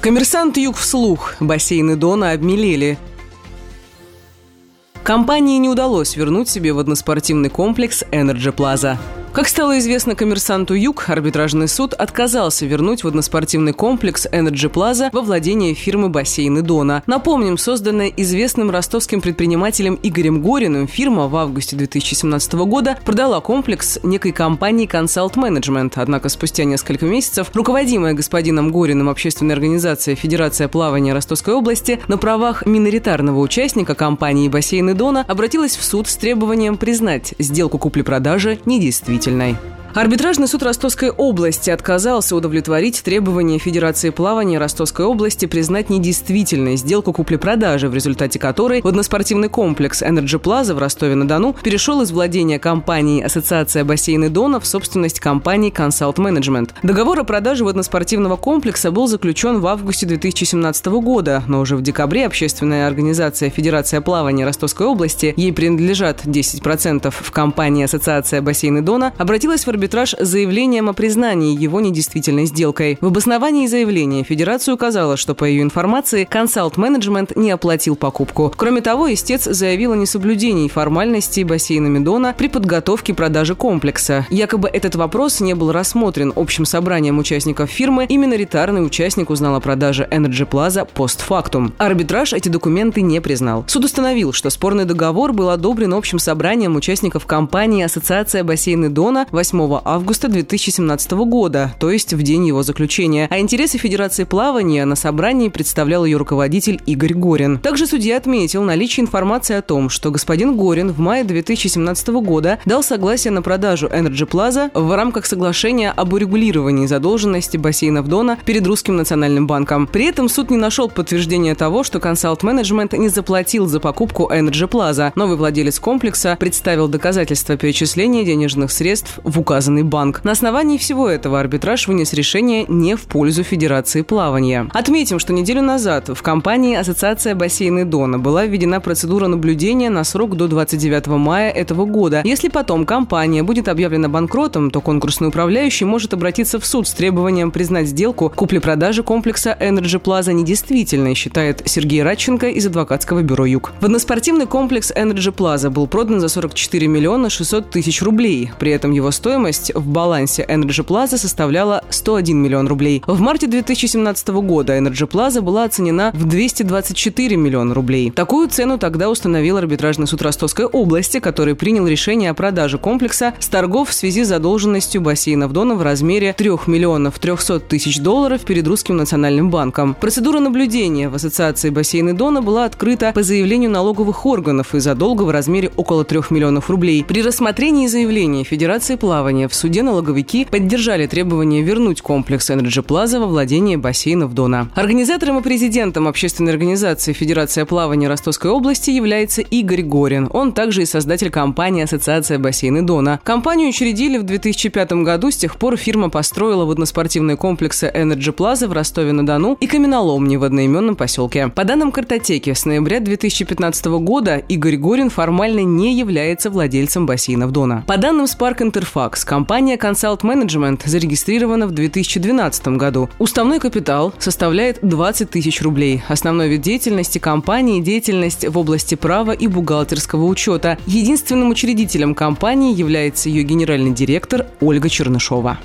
Коммерсант Юг вслух. Бассейны Дона обмелели. Компании не удалось вернуть себе водноспортивный комплекс Energy Plaza. Как стало известно коммерсанту Юг, арбитражный суд отказался вернуть водноспортивный комплекс Energy Plaza во владение фирмы «Бассейны Дона». Напомним, созданная известным ростовским предпринимателем Игорем Гориным, фирма в августе 2017 года продала комплекс некой компании Consult Management. Однако спустя несколько месяцев руководимая господином Гориным общественная организация Федерация плавания Ростовской области на правах миноритарного участника компании «Бассейны Дона» обратилась в суд с требованием признать сделку купли-продажи недействительной действительной. Арбитражный суд Ростовской области отказался удовлетворить требования Федерации плавания Ростовской области признать недействительной сделку купли-продажи, в результате которой водноспортивный комплекс Energy Plaza в Ростове-на-Дону перешел из владения компании Ассоциация бассейны Дона в собственность компании Consult Management. Договор о продаже водноспортивного комплекса был заключен в августе 2017 года, но уже в декабре общественная организация Федерация плавания Ростовской области, ей принадлежат 10% в компании Ассоциация бассейны Дона, обратилась в арбитраж с заявлением о признании его недействительной сделкой. В обосновании заявления Федерация указала, что по ее информации консалт менеджмент не оплатил покупку. Кроме того, истец заявил о несоблюдении формальностей бассейнами Дона при подготовке продажи комплекса. Якобы этот вопрос не был рассмотрен общим собранием участников фирмы, и миноритарный участник узнал о продаже Energy Plaza постфактум. Арбитраж эти документы не признал. Суд установил, что спорный договор был одобрен общим собранием участников компании Ассоциация бассейны Дона 8 августа 2017 года, то есть в день его заключения. А интересы Федерации плавания на собрании представлял ее руководитель Игорь Горин. Также судья отметил наличие информации о том, что господин Горин в мае 2017 года дал согласие на продажу Energy Plaza в рамках соглашения об урегулировании задолженности бассейнов Дона перед Русским национальным банком. При этом суд не нашел подтверждения того, что консалт менеджмент не заплатил за покупку Energy Plaza. Новый владелец комплекса представил доказательства перечисления денежных средств в указ указанный банк. На основании всего этого арбитраж вынес решение не в пользу Федерации плавания. Отметим, что неделю назад в компании Ассоциация бассейны Дона была введена процедура наблюдения на срок до 29 мая этого года. Если потом компания будет объявлена банкротом, то конкурсный управляющий может обратиться в суд с требованием признать сделку купли-продажи комплекса Energy Plaza недействительной, считает Сергей Радченко из адвокатского бюро «Юг». Водноспортивный комплекс Energy Plaza был продан за 44 миллиона 600 тысяч рублей. При этом его стоимость стоимость в балансе Energy Plaza составляла 101 миллион рублей. В марте 2017 года Energy Plaza была оценена в 224 миллиона рублей. Такую цену тогда установил арбитражный суд Ростовской области, который принял решение о продаже комплекса с торгов в связи с задолженностью бассейнов Дона в размере 3 миллионов 300 тысяч долларов перед Русским национальным банком. Процедура наблюдения в Ассоциации бассейны Дона была открыта по заявлению налоговых органов из-за долга в размере около 3 миллионов рублей. При рассмотрении заявления Федерации плавания в суде налоговики поддержали требование вернуть комплекс Energy Plaza во владение бассейнов Дона. Организатором и президентом общественной организации Федерация плавания Ростовской области является Игорь Горин. Он также и создатель компании Ассоциация бассейны Дона. Компанию учредили в 2005 году, с тех пор фирма построила водноспортивные комплексы Energy Plaza в Ростове-на-Дону и каменоломни в одноименном поселке. По данным картотеки, с ноября 2015 года Игорь Горин формально не является владельцем бассейнов Дона. По данным Spark Interfax, Компания Consult Management зарегистрирована в 2012 году. Уставной капитал составляет 20 тысяч рублей. Основной вид деятельности компании – деятельность в области права и бухгалтерского учета. Единственным учредителем компании является ее генеральный директор Ольга Чернышова.